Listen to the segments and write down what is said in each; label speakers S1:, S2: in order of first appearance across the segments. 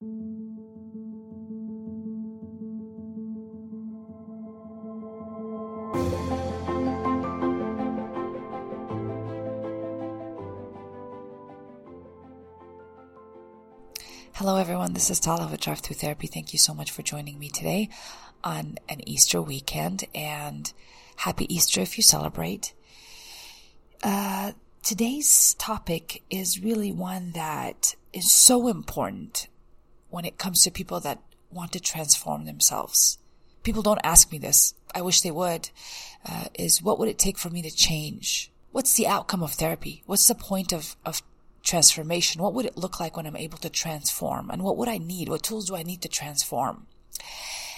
S1: Hello, everyone. This is Tala with Drive Thru Therapy. Thank you so much for joining me today on an Easter weekend and happy Easter if you celebrate. Uh, today's topic is really one that is so important when it comes to people that want to transform themselves. People don't ask me this. I wish they would. Uh, is what would it take for me to change? What's the outcome of therapy? What's the point of, of transformation? What would it look like when I'm able to transform? And what would I need? What tools do I need to transform?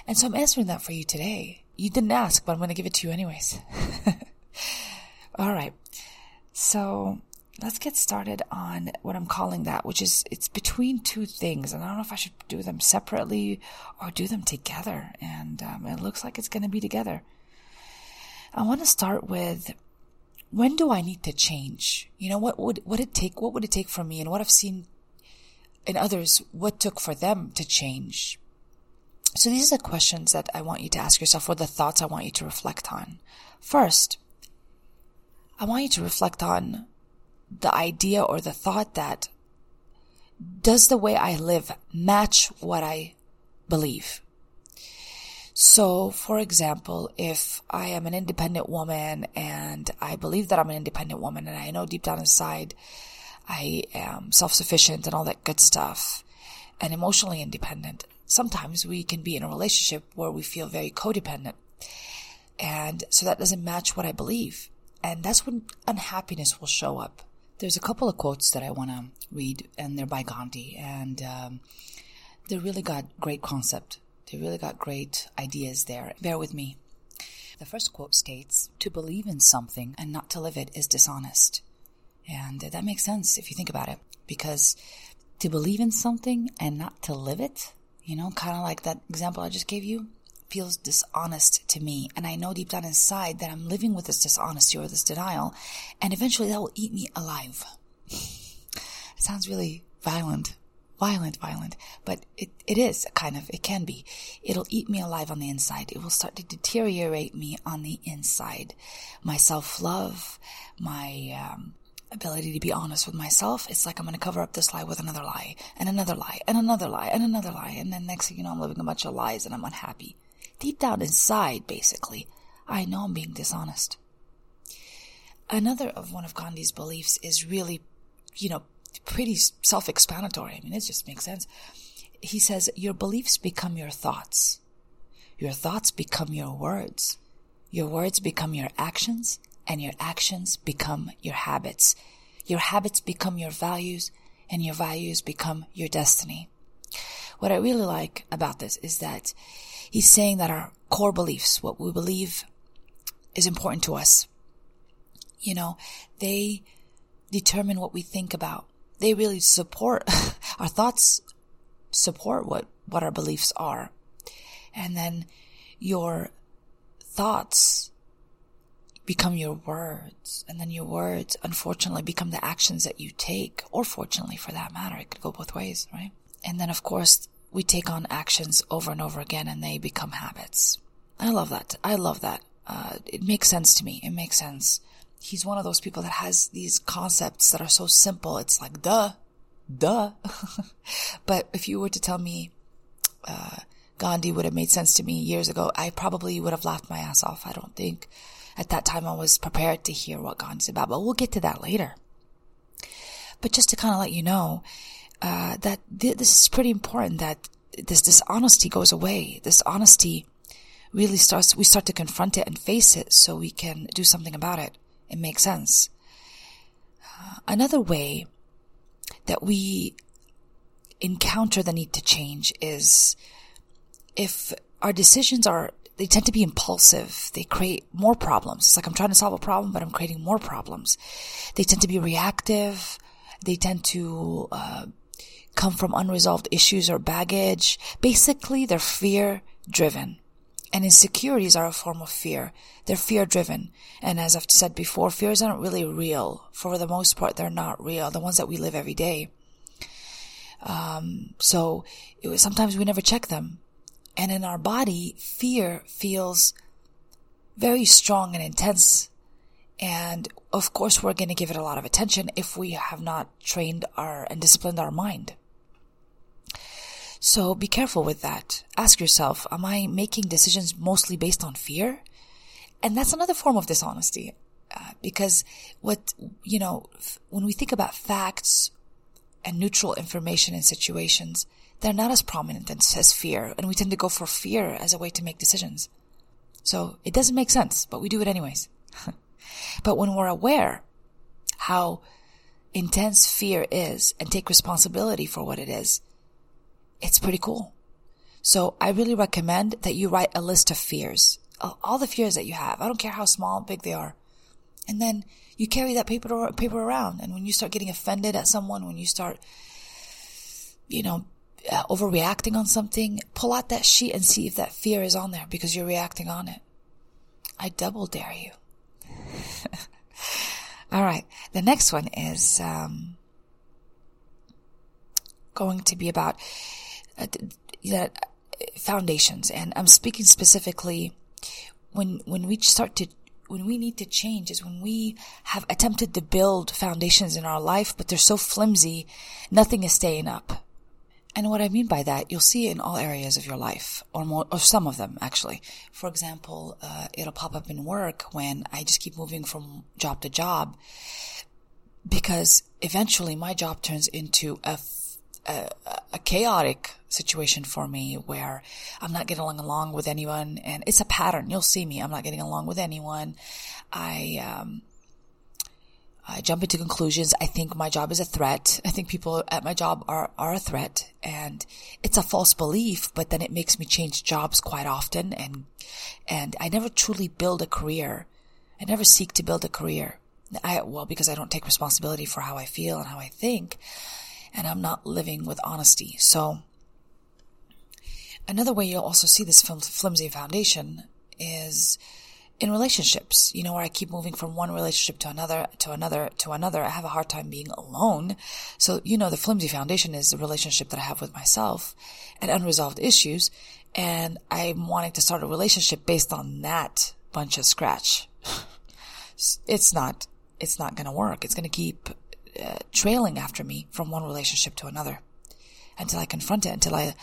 S1: And so I'm answering that for you today. You didn't ask, but I'm going to give it to you anyways. All right. So let's get started on what I'm calling that, which is it's between two things. And I don't know if I should do them separately or do them together. And um, it looks like it's going to be together. I want to start with when do I need to change? You know, what would, what it take, what would it take for me and what I've seen in others, what took for them to change? So these are the questions that I want you to ask yourself or the thoughts I want you to reflect on. First, I want you to reflect on the idea or the thought that does the way I live match what I believe? So, for example, if I am an independent woman and I believe that I'm an independent woman and I know deep down inside I am self-sufficient and all that good stuff and emotionally independent, sometimes we can be in a relationship where we feel very codependent. And so that doesn't match what I believe. And that's when unhappiness will show up. There's a couple of quotes that I want to read and they're by Gandhi and um, they really got great concept they really got great ideas there. Bear with me. The first quote states, to believe in something and not to live it is dishonest. And that makes sense if you think about it, because to believe in something and not to live it, you know, kind of like that example I just gave you, feels dishonest to me. And I know deep down inside that I'm living with this dishonesty or this denial, and eventually that will eat me alive. it sounds really violent, violent, violent, but it, it is kind of, it can be. It'll eat me alive on the inside. It will start to deteriorate me on the inside. My self-love, my, um, ability to be honest with myself, it's like I'm going to cover up this lie with another lie, and another lie, and another lie, and another lie, and then next thing you know, I'm living a bunch of lies and I'm unhappy. Deep down inside, basically, I know I'm being dishonest. Another of one of Gandhi's beliefs is really, you know, pretty self-explanatory. I mean, it just makes sense. He says, your beliefs become your thoughts. Your thoughts become your words. Your words become your actions and your actions become your habits. Your habits become your values and your values become your destiny. What I really like about this is that he's saying that our core beliefs, what we believe is important to us, you know, they determine what we think about. They really support our thoughts support what what our beliefs are. And then your thoughts become your words. And then your words unfortunately become the actions that you take or fortunately for that matter it could go both ways right? And then of course we take on actions over and over again and they become habits i love that i love that uh, it makes sense to me it makes sense he's one of those people that has these concepts that are so simple. It's like, duh, duh. but if you were to tell me, uh, Gandhi would have made sense to me years ago, I probably would have laughed my ass off. I don't think at that time I was prepared to hear what Gandhi's about, but we'll get to that later. But just to kind of let you know, uh, that th- this is pretty important that this dishonesty goes away. This honesty really starts, we start to confront it and face it so we can do something about it. It makes sense. Uh, another way that we encounter the need to change is if our decisions are they tend to be impulsive. They create more problems. It's like I'm trying to solve a problem, but I'm creating more problems. They tend to be reactive. They tend to uh, come from unresolved issues or baggage. Basically, they're fear driven. And insecurities are a form of fear. They're fear driven. And as I've said before, fears aren't really real. For the most part, they're not real. The ones that we live every day. Um, so was, sometimes we never check them. And in our body, fear feels very strong and intense. And of course, we're going to give it a lot of attention if we have not trained our and disciplined our mind. So be careful with that. Ask yourself, am I making decisions mostly based on fear? And that's another form of dishonesty. Uh, because what, you know, f- when we think about facts and neutral information in situations, they're not as prominent as, as fear. And we tend to go for fear as a way to make decisions. So it doesn't make sense, but we do it anyways. but when we're aware how intense fear is and take responsibility for what it is, it's pretty cool. So I really recommend that you write a list of fears, all the fears that you have. I don't care how small, big they are. And then you carry that paper, paper around. And when you start getting offended at someone, when you start, you know, uh, overreacting on something, pull out that sheet and see if that fear is on there because you're reacting on it. I double dare you. All right. The next one is, um, going to be about uh, uh, foundations. And I'm speaking specifically when, when we start to, when we need to change is when we have attempted to build foundations in our life, but they're so flimsy, nothing is staying up. And what I mean by that, you'll see it in all areas of your life, or more, or some of them actually. For example, uh, it'll pop up in work when I just keep moving from job to job, because eventually my job turns into a a, a, chaotic situation for me where I'm not getting along with anyone and it's a pattern. You'll see me. I'm not getting along with anyone. I, um, I jump into conclusions. I think my job is a threat. I think people at my job are, are a threat and it's a false belief, but then it makes me change jobs quite often and, and I never truly build a career. I never seek to build a career. I, well, because I don't take responsibility for how I feel and how I think and I'm not living with honesty. So another way you'll also see this flimsy foundation is in relationships, you know, where I keep moving from one relationship to another, to another, to another. I have a hard time being alone. So, you know, the flimsy foundation is the relationship that I have with myself and unresolved issues. And I'm wanting to start a relationship based on that bunch of scratch. it's not, it's not going to work. It's going to keep uh, trailing after me from one relationship to another until I confront it, until I,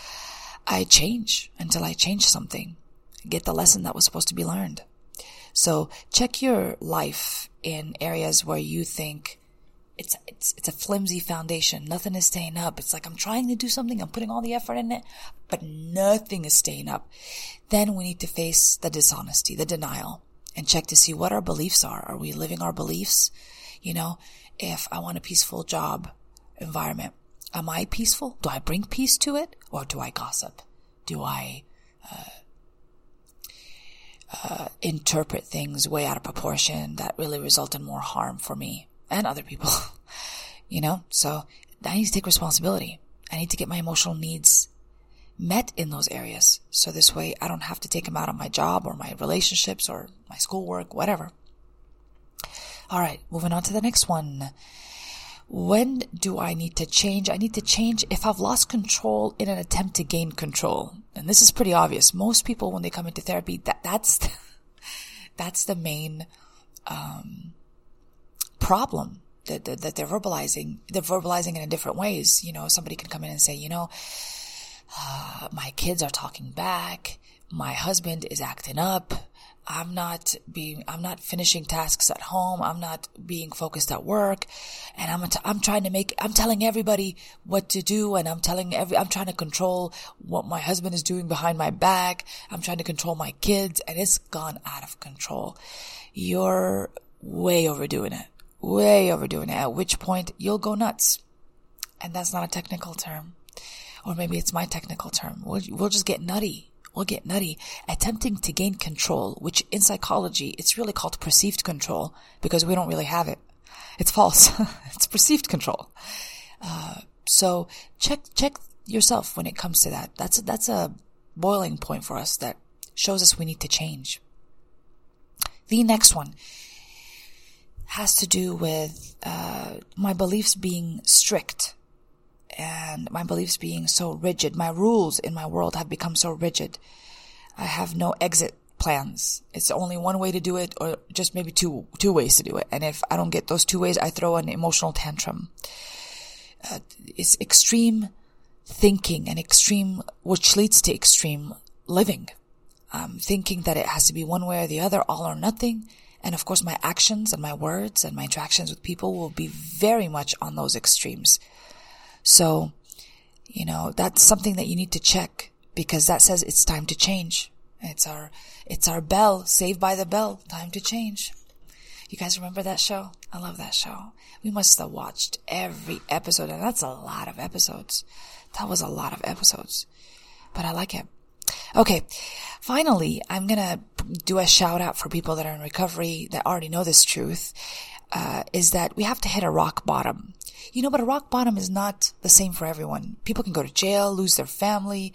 S1: I change, until I change something, get the lesson that was supposed to be learned. So check your life in areas where you think it's, it's, it's a flimsy foundation. Nothing is staying up. It's like I'm trying to do something. I'm putting all the effort in it, but nothing is staying up. Then we need to face the dishonesty, the denial and check to see what our beliefs are. Are we living our beliefs? You know, if I want a peaceful job environment, am I peaceful? Do I bring peace to it or do I gossip? Do I, uh, uh, interpret things way out of proportion that really result in more harm for me and other people? you know, so I need to take responsibility. I need to get my emotional needs met in those areas. So this way I don't have to take them out on my job or my relationships or my schoolwork, whatever. All right, moving on to the next one. When do I need to change? I need to change if I've lost control in an attempt to gain control. And this is pretty obvious. Most people, when they come into therapy, that, that's, the, that's the main, um, problem that, that, that, they're verbalizing. They're verbalizing it in different ways. You know, somebody can come in and say, you know, uh, my kids are talking back. My husband is acting up. I'm not being, I'm not finishing tasks at home. I'm not being focused at work. And I'm, I'm trying to make, I'm telling everybody what to do. And I'm telling every, I'm trying to control what my husband is doing behind my back. I'm trying to control my kids and it's gone out of control. You're way overdoing it, way overdoing it, at which point you'll go nuts. And that's not a technical term. Or maybe it's my technical term. We'll, we'll just get nutty will get nutty, attempting to gain control, which in psychology, it's really called perceived control because we don't really have it. It's false. it's perceived control. Uh, so check, check yourself when it comes to that. That's, that's a boiling point for us that shows us we need to change. The next one has to do with, uh, my beliefs being strict and my beliefs being so rigid. My rules in my world have become so rigid. I have no exit plans. It's only one way to do it or just maybe two, two ways to do it. And if I don't get those two ways, I throw an emotional tantrum. Uh, it's extreme thinking and extreme, which leads to extreme living. Um, thinking that it has to be one way or the other, all or nothing. And of course, my actions and my words and my interactions with people will be very much on those extremes. So, you know, that's something that you need to check because that says it's time to change. It's our, it's our bell, saved by the bell, time to change. You guys remember that show? I love that show. We must have watched every episode and that's a lot of episodes. That was a lot of episodes, but I like it. Okay. Finally, I'm going to do a shout out for people that are in recovery that already know this truth. Uh, is that we have to hit a rock bottom. You know, but a rock bottom is not the same for everyone. People can go to jail, lose their family,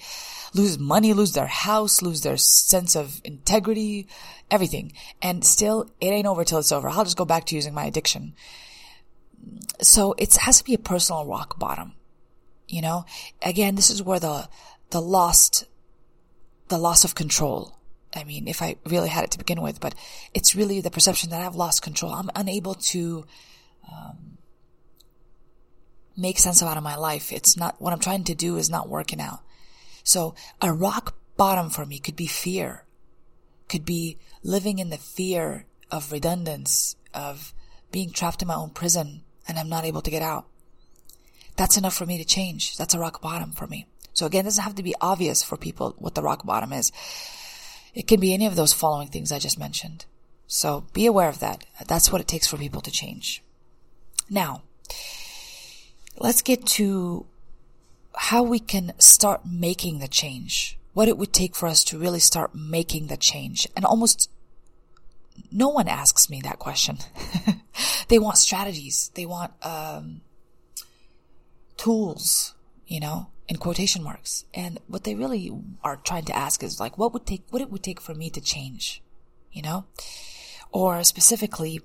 S1: lose money, lose their house, lose their sense of integrity, everything. And still, it ain't over till it's over. I'll just go back to using my addiction. So it has to be a personal rock bottom. You know, again, this is where the, the lost, the loss of control. I mean, if I really had it to begin with, but it's really the perception that I've lost control. I'm unable to, um, make sense of out of my life. It's not, what I'm trying to do is not working out. So a rock bottom for me could be fear, could be living in the fear of redundance, of being trapped in my own prison and I'm not able to get out. That's enough for me to change. That's a rock bottom for me. So again, it doesn't have to be obvious for people what the rock bottom is. It can be any of those following things I just mentioned. So be aware of that. That's what it takes for people to change. Now, let's get to how we can start making the change. What it would take for us to really start making the change. And almost no one asks me that question. they want strategies. They want, um, tools, you know, in quotation marks. And what they really are trying to ask is like, what would take, what it would take for me to change, you know? Or specifically,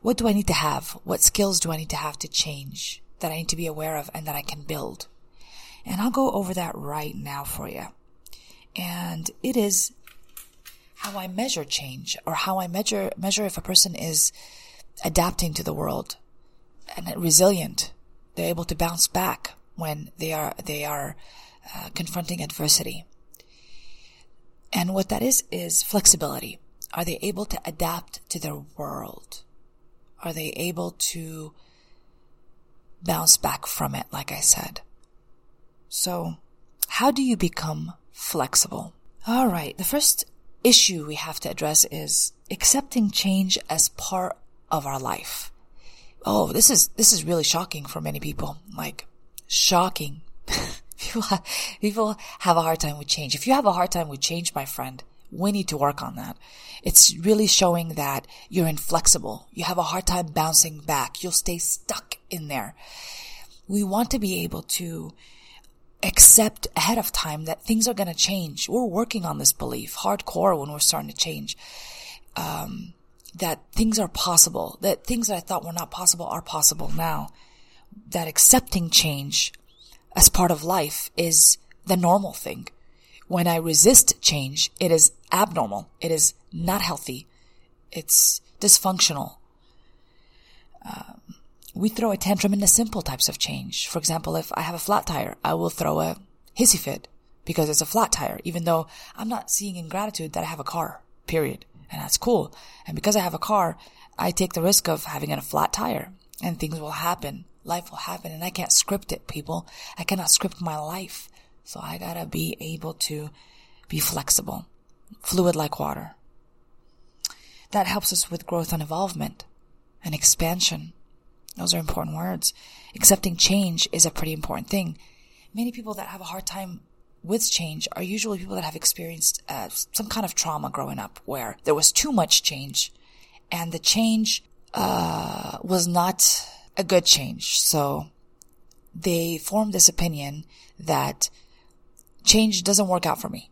S1: what do I need to have? What skills do I need to have to change? that I need to be aware of and that I can build. And I'll go over that right now for you. And it is how I measure change or how I measure, measure if a person is adapting to the world and resilient. They're able to bounce back when they are, they are uh, confronting adversity. And what that is, is flexibility. Are they able to adapt to their world? Are they able to bounce back from it, like I said. So, how do you become flexible? All right. The first issue we have to address is accepting change as part of our life. Oh, this is, this is really shocking for many people. Like, shocking. people, have, a hard time with change. If you have a hard time with change, my friend, we need to work on that. It's really showing that you're inflexible. You have a hard time bouncing back. You'll stay stuck in there. We want to be able to accept ahead of time that things are going to change. We're working on this belief hardcore when we're starting to change. Um, that things are possible, that things that I thought were not possible are possible now. That accepting change as part of life is the normal thing. When I resist change, it is abnormal. It is not healthy. It's dysfunctional. Um, we throw a tantrum in the simple types of change. For example, if I have a flat tire, I will throw a hissy fit because it's a flat tire, even though I'm not seeing in gratitude that I have a car, period. And that's cool. And because I have a car, I take the risk of having a flat tire and things will happen. Life will happen and I can't script it, people. I cannot script my life. So I gotta be able to be flexible, fluid like water. That helps us with growth and involvement and expansion. Those are important words. Accepting change is a pretty important thing. Many people that have a hard time with change are usually people that have experienced uh, some kind of trauma growing up where there was too much change and the change uh, was not a good change. So they formed this opinion that change doesn't work out for me.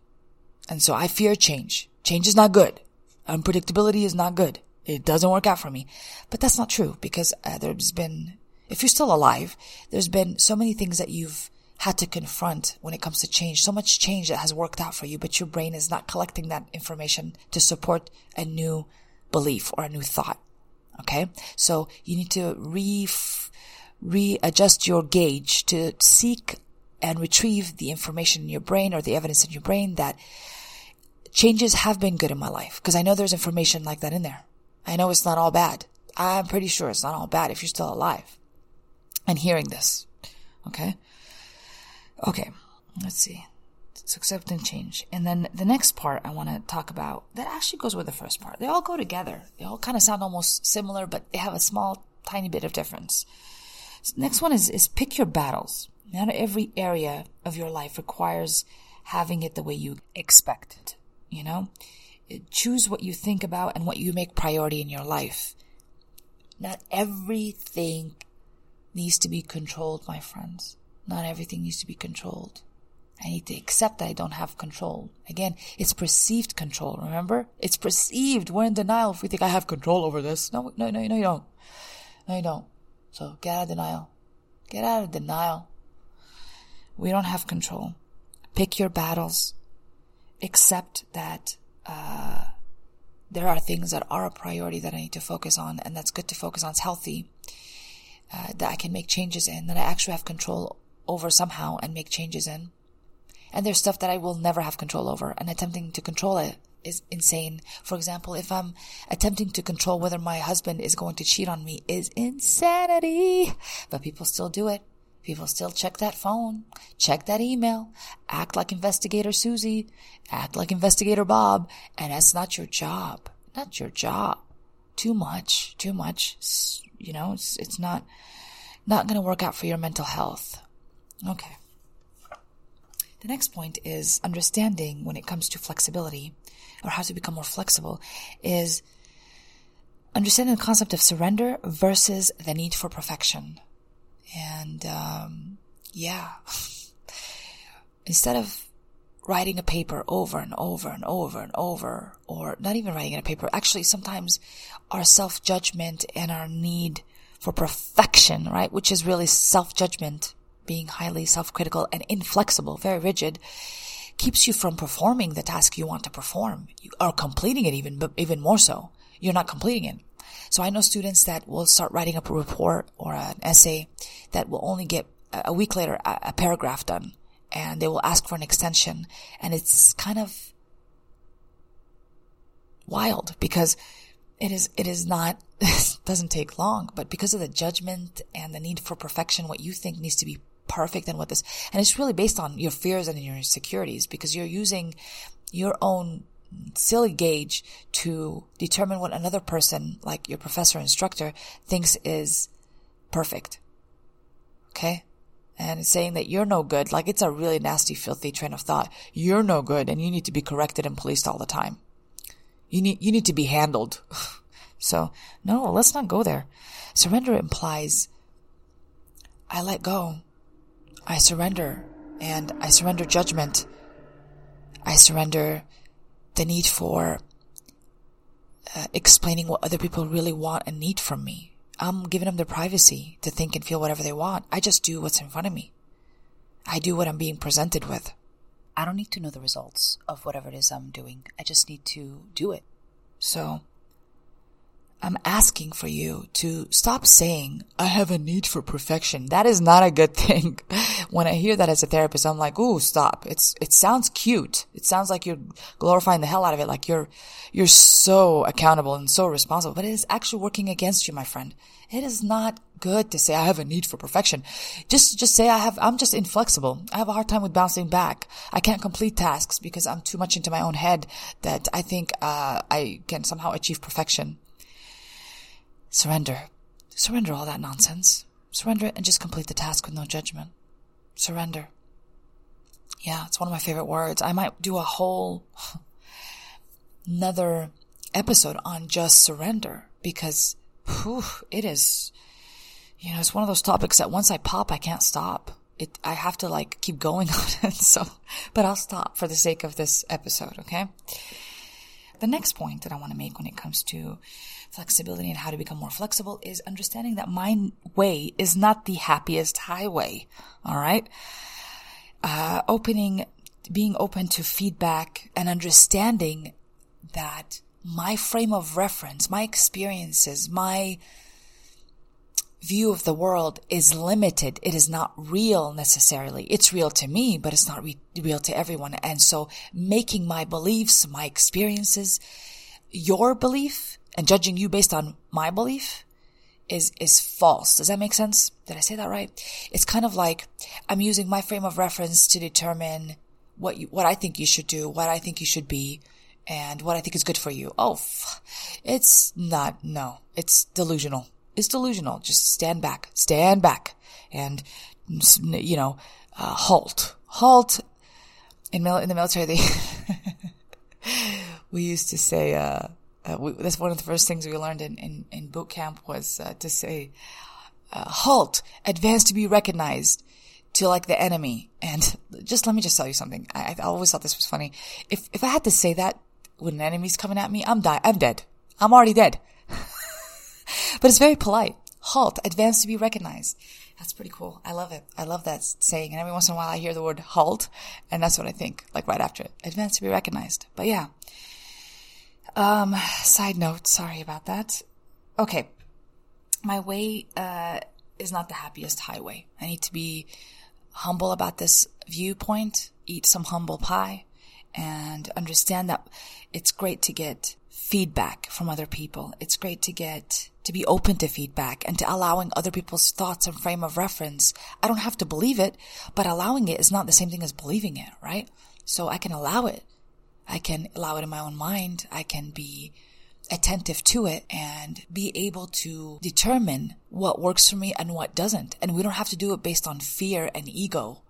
S1: And so I fear change. Change is not good. Unpredictability is not good. It doesn't work out for me. But that's not true because uh, there's been if you're still alive, there's been so many things that you've had to confront when it comes to change. So much change that has worked out for you, but your brain is not collecting that information to support a new belief or a new thought. Okay. So you need to re, readjust your gauge to seek and retrieve the information in your brain or the evidence in your brain that changes have been good in my life. Cause I know there's information like that in there. I know it's not all bad. I'm pretty sure it's not all bad if you're still alive and hearing this. Okay. Okay. Let's see. It's accept and change. And then the next part I want to talk about that actually goes with the first part. They all go together. They all kind of sound almost similar, but they have a small, tiny bit of difference. So next one is, is pick your battles. Not every area of your life requires having it the way you expect it. You know, uh, choose what you think about and what you make priority in your life. Not everything needs to be controlled, my friends. Not everything needs to be controlled. I need to accept that I don't have control. Again, it's perceived control, remember? It's perceived. We're in denial if we think I have control over this. No, no, no, no, you don't. No, you don't. So get out of denial. Get out of denial. We don't have control. Pick your battles. Accept that, uh, there are things that are a priority that I need to focus on, and that's good to focus on. It's healthy. Uh, that I can make changes in, that I actually have control over somehow and make changes in. And there's stuff that I will never have control over, and attempting to control it is insane. For example, if I'm attempting to control whether my husband is going to cheat on me is insanity. But people still do it. People still check that phone, check that email, act like investigator Susie, act like investigator Bob, and that's not your job. Not your job. Too much, too much. You know, it's, it's not, not going to work out for your mental health. Okay. The next point is understanding when it comes to flexibility or how to become more flexible is understanding the concept of surrender versus the need for perfection. And, um, yeah, instead of writing a paper over and over and over and over, or not even writing a paper, actually sometimes our self-judgment and our need for perfection, right? Which is really self-judgment, being highly self-critical and inflexible, very rigid, keeps you from performing the task you want to perform, or completing it even, but even more so. You're not completing it. So I know students that will start writing up a report or an essay that will only get a week later a, a paragraph done and they will ask for an extension and it's kind of wild because it is, it is not, doesn't take long, but because of the judgment and the need for perfection, what you think needs to be perfect and what this, and it's really based on your fears and your insecurities because you're using your own silly gauge to determine what another person, like your professor or instructor, thinks is perfect. Okay? And saying that you're no good, like it's a really nasty, filthy train of thought. You're no good and you need to be corrected and policed all the time. You need, you need to be handled. so, no, let's not go there. Surrender implies I let go. I surrender and I surrender judgment. I surrender the need for uh, explaining what other people really want and need from me. I'm giving them their privacy to think and feel whatever they want. I just do what's in front of me. I do what I'm being presented with. I don't need to know the results of whatever it is I'm doing. I just need to do it. So, I'm asking for you to stop saying, I have a need for perfection. That is not a good thing. when I hear that as a therapist, I'm like, ooh, stop. It's, it sounds cute. It sounds like you're glorifying the hell out of it. Like you're, you're so accountable and so responsible, but it is actually working against you, my friend. It is not good to say I have a need for perfection. Just, just say I have, I'm just inflexible. I have a hard time with bouncing back. I can't complete tasks because I'm too much into my own head that I think, uh, I can somehow achieve perfection. Surrender. Surrender all that nonsense. Surrender it and just complete the task with no judgment. Surrender. Yeah, it's one of my favorite words. I might do a whole another episode on just surrender because whew, it is, you know, it's one of those topics that once I pop, I can't stop. It, I have to like keep going on it. So, but I'll stop for the sake of this episode. Okay. The next point that I want to make when it comes to flexibility and how to become more flexible is understanding that my way is not the happiest highway. All right. Uh, opening, being open to feedback and understanding that my frame of reference, my experiences, my view of the world is limited. It is not real necessarily. It's real to me, but it's not re- real to everyone. And so making my beliefs, my experiences, your belief and judging you based on my belief is, is false. Does that make sense? Did I say that right? It's kind of like I'm using my frame of reference to determine what you, what I think you should do, what I think you should be, and what I think is good for you. Oh, it's not, no, it's delusional. It's delusional. Just stand back, stand back and, you know, uh, halt, halt. In, mil- in the military, they, we used to say, uh, uh, we, that's one of the first things we learned in, in, in boot camp was uh, to say, uh, halt, advance to be recognized to like the enemy. And just let me just tell you something. I, I always thought this was funny. If, if I had to say that when an enemy's coming at me, I'm die, I'm dead. I'm already dead. but it's very polite. Halt, advance to be recognized. That's pretty cool. I love it. I love that saying. And every once in a while I hear the word halt and that's what I think, like right after it. Advance to be recognized. But yeah. Um, side note, sorry about that. Okay. My way, uh, is not the happiest highway. I need to be humble about this viewpoint, eat some humble pie, and understand that it's great to get feedback from other people. It's great to get, to be open to feedback and to allowing other people's thoughts and frame of reference. I don't have to believe it, but allowing it is not the same thing as believing it, right? So I can allow it. I can allow it in my own mind. I can be attentive to it and be able to determine what works for me and what doesn't. And we don't have to do it based on fear and ego.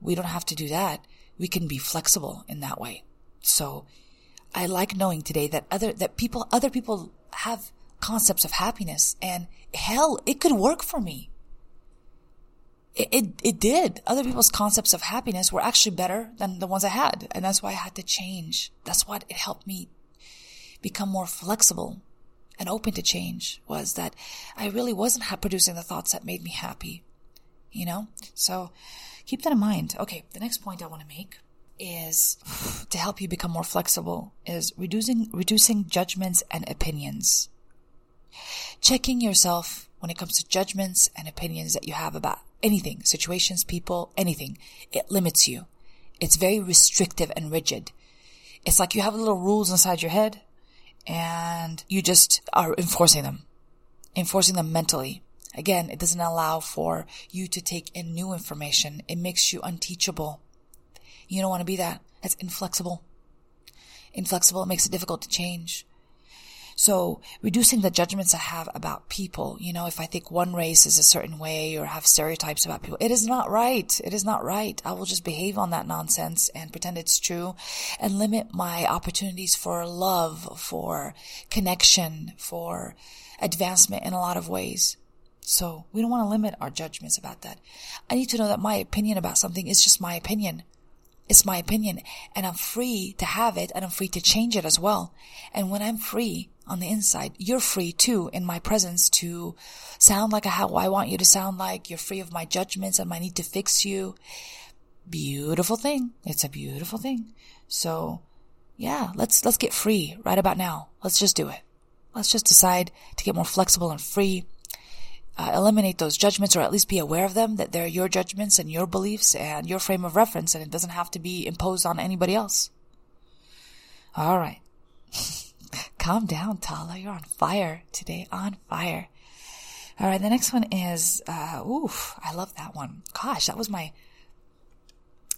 S1: We don't have to do that. We can be flexible in that way. So I like knowing today that other, that people, other people have concepts of happiness and hell, it could work for me. It, it, it did. Other people's concepts of happiness were actually better than the ones I had. And that's why I had to change. That's what it helped me become more flexible and open to change was that I really wasn't producing the thoughts that made me happy. You know? So keep that in mind. Okay. The next point I want to make is to help you become more flexible is reducing, reducing judgments and opinions. Checking yourself when it comes to judgments and opinions that you have about anything, situations, people, anything. It limits you. It's very restrictive and rigid. It's like you have little rules inside your head and you just are enforcing them, enforcing them mentally. Again, it doesn't allow for you to take in new information. It makes you unteachable. You don't want to be that. That's inflexible. Inflexible. It makes it difficult to change. So reducing the judgments I have about people, you know, if I think one race is a certain way or have stereotypes about people, it is not right. It is not right. I will just behave on that nonsense and pretend it's true and limit my opportunities for love, for connection, for advancement in a lot of ways. So we don't want to limit our judgments about that. I need to know that my opinion about something is just my opinion. It's my opinion and I'm free to have it and I'm free to change it as well. And when I'm free on the inside, you're free too in my presence to sound like how I want you to sound like. You're free of my judgments and my need to fix you. Beautiful thing. It's a beautiful thing. So yeah, let's, let's get free right about now. Let's just do it. Let's just decide to get more flexible and free uh, eliminate those judgments or at least be aware of them, that they're your judgments and your beliefs and your frame of reference and it doesn't have to be imposed on anybody else. All right. Calm down, Tala. You're on fire today. On fire. All right. The next one is, uh, oof, I love that one. Gosh, that was my,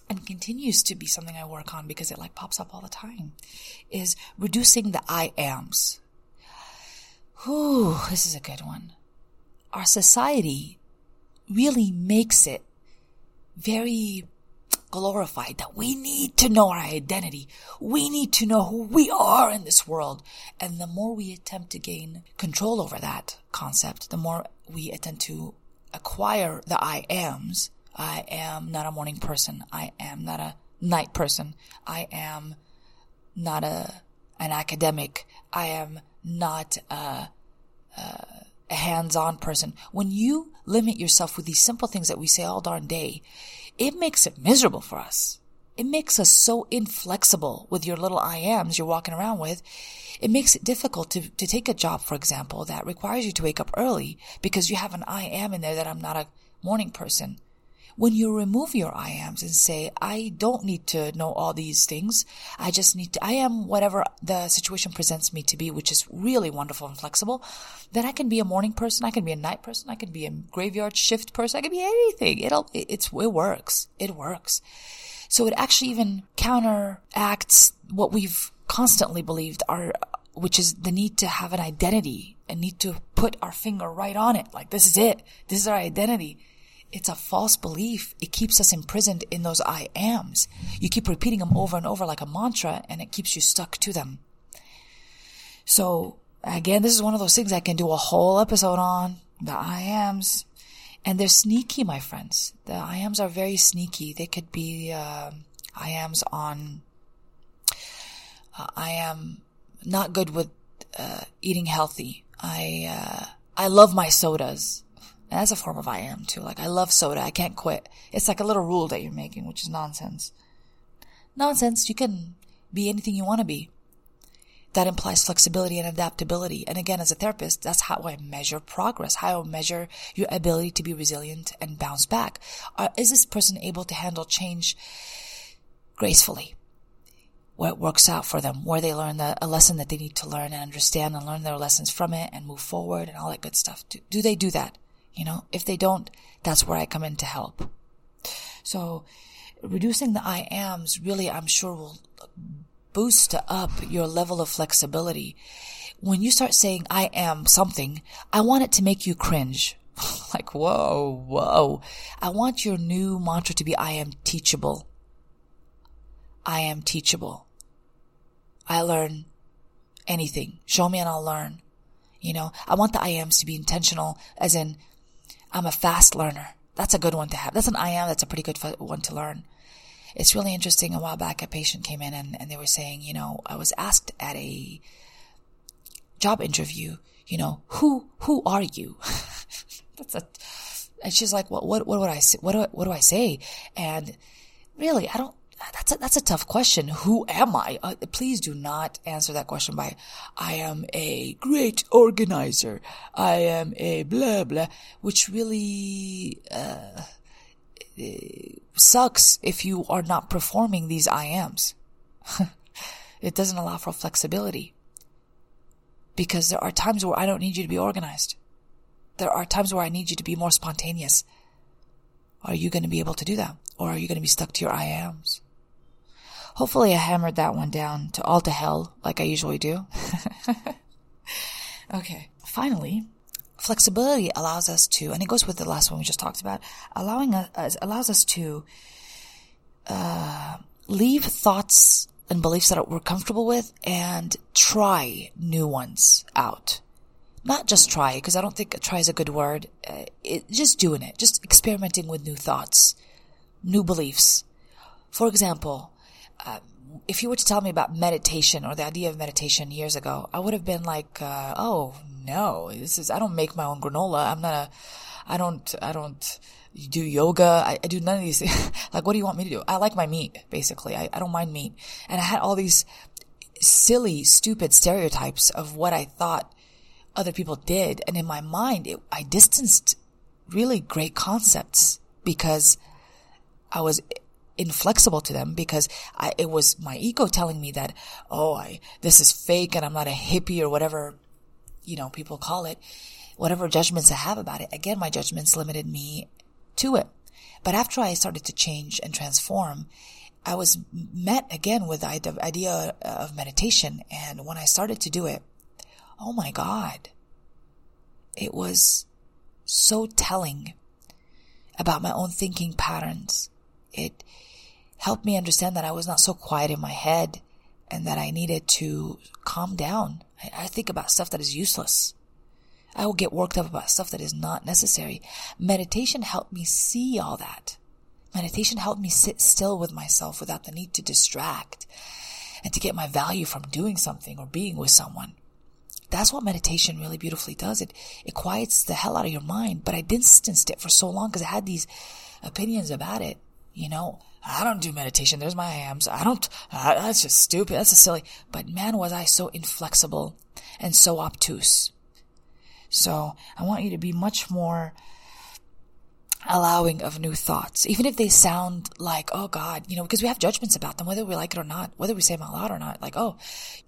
S1: and continues to be something I work on because it like pops up all the time is reducing the I ams. Ooh, this is a good one our society really makes it very glorified that we need to know our identity. We need to know who we are in this world. And the more we attempt to gain control over that concept, the more we attempt to acquire the I ams. I am not a morning person. I am not a night person. I am not a an academic. I am not a, a, a hands-on person. When you limit yourself with these simple things that we say all darn day, it makes it miserable for us. It makes us so inflexible with your little I ams you're walking around with. It makes it difficult to, to take a job, for example, that requires you to wake up early because you have an I am in there that I'm not a morning person. When you remove your I ams and say, I don't need to know all these things. I just need to, I am whatever the situation presents me to be, which is really wonderful and flexible. Then I can be a morning person. I can be a night person. I can be a graveyard shift person. I can be anything. It'll, it's, it works. It works. So it actually even counteracts what we've constantly believed are, which is the need to have an identity and need to put our finger right on it. Like this is it. This is our identity. It's a false belief. It keeps us imprisoned in those I ams. You keep repeating them over and over like a mantra and it keeps you stuck to them. So again, this is one of those things I can do a whole episode on the I ams. And they're sneaky, my friends. The I ams are very sneaky. They could be, uh, I ams on, uh, I am not good with, uh, eating healthy. I, uh, I love my sodas. And that's a form of I am too. Like I love soda. I can't quit. It's like a little rule that you're making, which is nonsense. Nonsense. You can be anything you want to be. That implies flexibility and adaptability. And again, as a therapist, that's how I measure progress, how I measure your ability to be resilient and bounce back. Uh, is this person able to handle change gracefully? Where it works out for them, where they learn the, a lesson that they need to learn and understand and learn their lessons from it and move forward and all that good stuff. Do, do they do that? You know, if they don't, that's where I come in to help. So reducing the I ams really, I'm sure will boost up your level of flexibility. When you start saying I am something, I want it to make you cringe. like, whoa, whoa. I want your new mantra to be I am teachable. I am teachable. I learn anything. Show me and I'll learn. You know, I want the I ams to be intentional as in I'm a fast learner. That's a good one to have. That's an I am. That's a pretty good one to learn. It's really interesting. A while back, a patient came in and, and they were saying, you know, I was asked at a job interview, you know, who, who are you? That's a, and she's like, what, what, what would I say? What do I, what do I say? And really, I don't, that's a, that's a tough question. Who am I? Uh, please do not answer that question by, I am a great organizer. I am a blah, blah, which really, uh, sucks if you are not performing these I ams. it doesn't allow for flexibility. Because there are times where I don't need you to be organized. There are times where I need you to be more spontaneous. Are you going to be able to do that? Or are you going to be stuck to your I ams? Hopefully I hammered that one down to all to hell like I usually do. okay. Finally, flexibility allows us to, and it goes with the last one we just talked about, allowing us, allows us to, uh, leave thoughts and beliefs that we're comfortable with and try new ones out. Not just try, because I don't think try is a good word. Uh, it, just doing it, just experimenting with new thoughts, new beliefs. For example, if you were to tell me about meditation or the idea of meditation years ago, I would have been like, uh, oh no, this is, I don't make my own granola. I'm not a, I don't, I don't do yoga. I, I do none of these things. like, what do you want me to do? I like my meat, basically. I, I don't mind meat. And I had all these silly, stupid stereotypes of what I thought other people did. And in my mind, it, I distanced really great concepts because I was inflexible to them because I, it was my ego telling me that, oh, I, this is fake and I'm not a hippie or whatever, you know, people call it, whatever judgments I have about it. Again, my judgments limited me to it. But after I started to change and transform, I was met again with the idea of meditation. And when I started to do it, oh my God, it was so telling about my own thinking patterns. It, helped me understand that I was not so quiet in my head and that I needed to calm down. I, I think about stuff that is useless. I will get worked up about stuff that is not necessary. Meditation helped me see all that. Meditation helped me sit still with myself without the need to distract. and to get my value from doing something or being with someone. That's what meditation really beautifully does. It, it quiets the hell out of your mind, but I distanced it for so long because I had these opinions about it. You know, I don't do meditation. There's my hams. I don't, uh, that's just stupid. That's a silly. But man, was I so inflexible and so obtuse. So I want you to be much more allowing of new thoughts, even if they sound like, oh God, you know, because we have judgments about them, whether we like it or not, whether we say them out loud or not. Like, oh,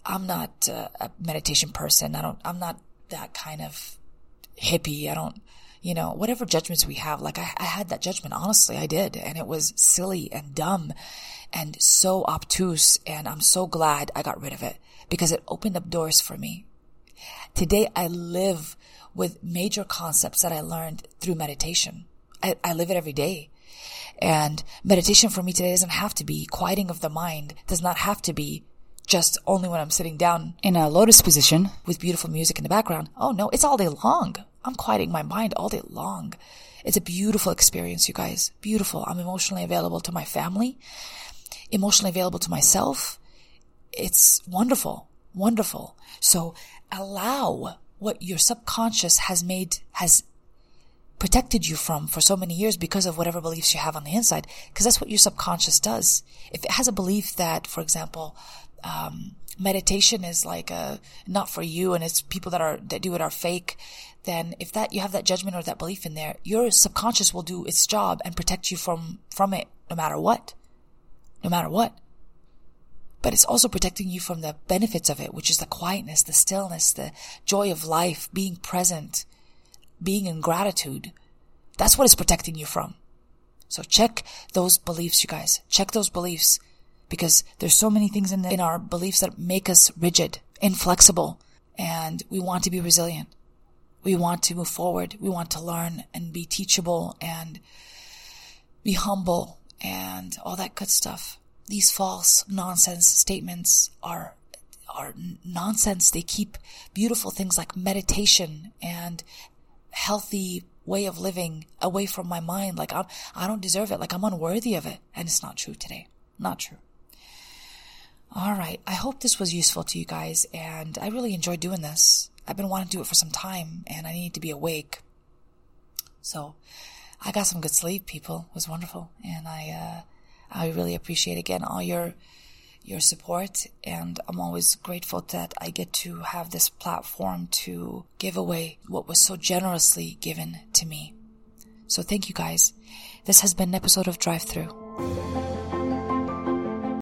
S1: I'm not uh, a meditation person. I don't, I'm not that kind of hippie. I don't, you know, whatever judgments we have. Like, I, I had that judgment. Honestly, I did. And it was silly and dumb and so obtuse. And I'm so glad I got rid of it because it opened up doors for me. Today, I live with major concepts that I learned through meditation I, I live it every day. And meditation for me today doesn't have to be quieting of the mind, does not have to be just only when I'm sitting down in a lotus position with beautiful music in the background. Oh no, it's all day long. I'm quieting my mind all day long. It's a beautiful experience, you guys. Beautiful. I'm emotionally available to my family, emotionally available to myself. It's wonderful, wonderful. So allow what your subconscious has made, has protected you from for so many years because of whatever beliefs you have on the inside. Because that's what your subconscious does. If it has a belief that, for example, um, meditation is like a not for you and it's people that are that do it are fake then if that you have that judgment or that belief in there your subconscious will do its job and protect you from from it no matter what no matter what but it's also protecting you from the benefits of it which is the quietness the stillness the joy of life being present being in gratitude. That's what it's protecting you from. So check those beliefs, you guys. Check those beliefs because there's so many things in, the, in our beliefs that make us rigid, inflexible, and we want to be resilient. We want to move forward. We want to learn and be teachable and be humble and all that good stuff. These false nonsense statements are are nonsense. They keep beautiful things like meditation and healthy way of living away from my mind. Like I'm, I don't deserve it. Like I'm unworthy of it. And it's not true today. Not true. All right. I hope this was useful to you guys. And I really enjoyed doing this. I've been wanting to do it for some time and I need to be awake. So I got some good sleep, people. It was wonderful. And I, uh, I really appreciate again all your your support. And I'm always grateful that I get to have this platform to give away what was so generously given to me. So thank you guys. This has been an episode of Drive Thru.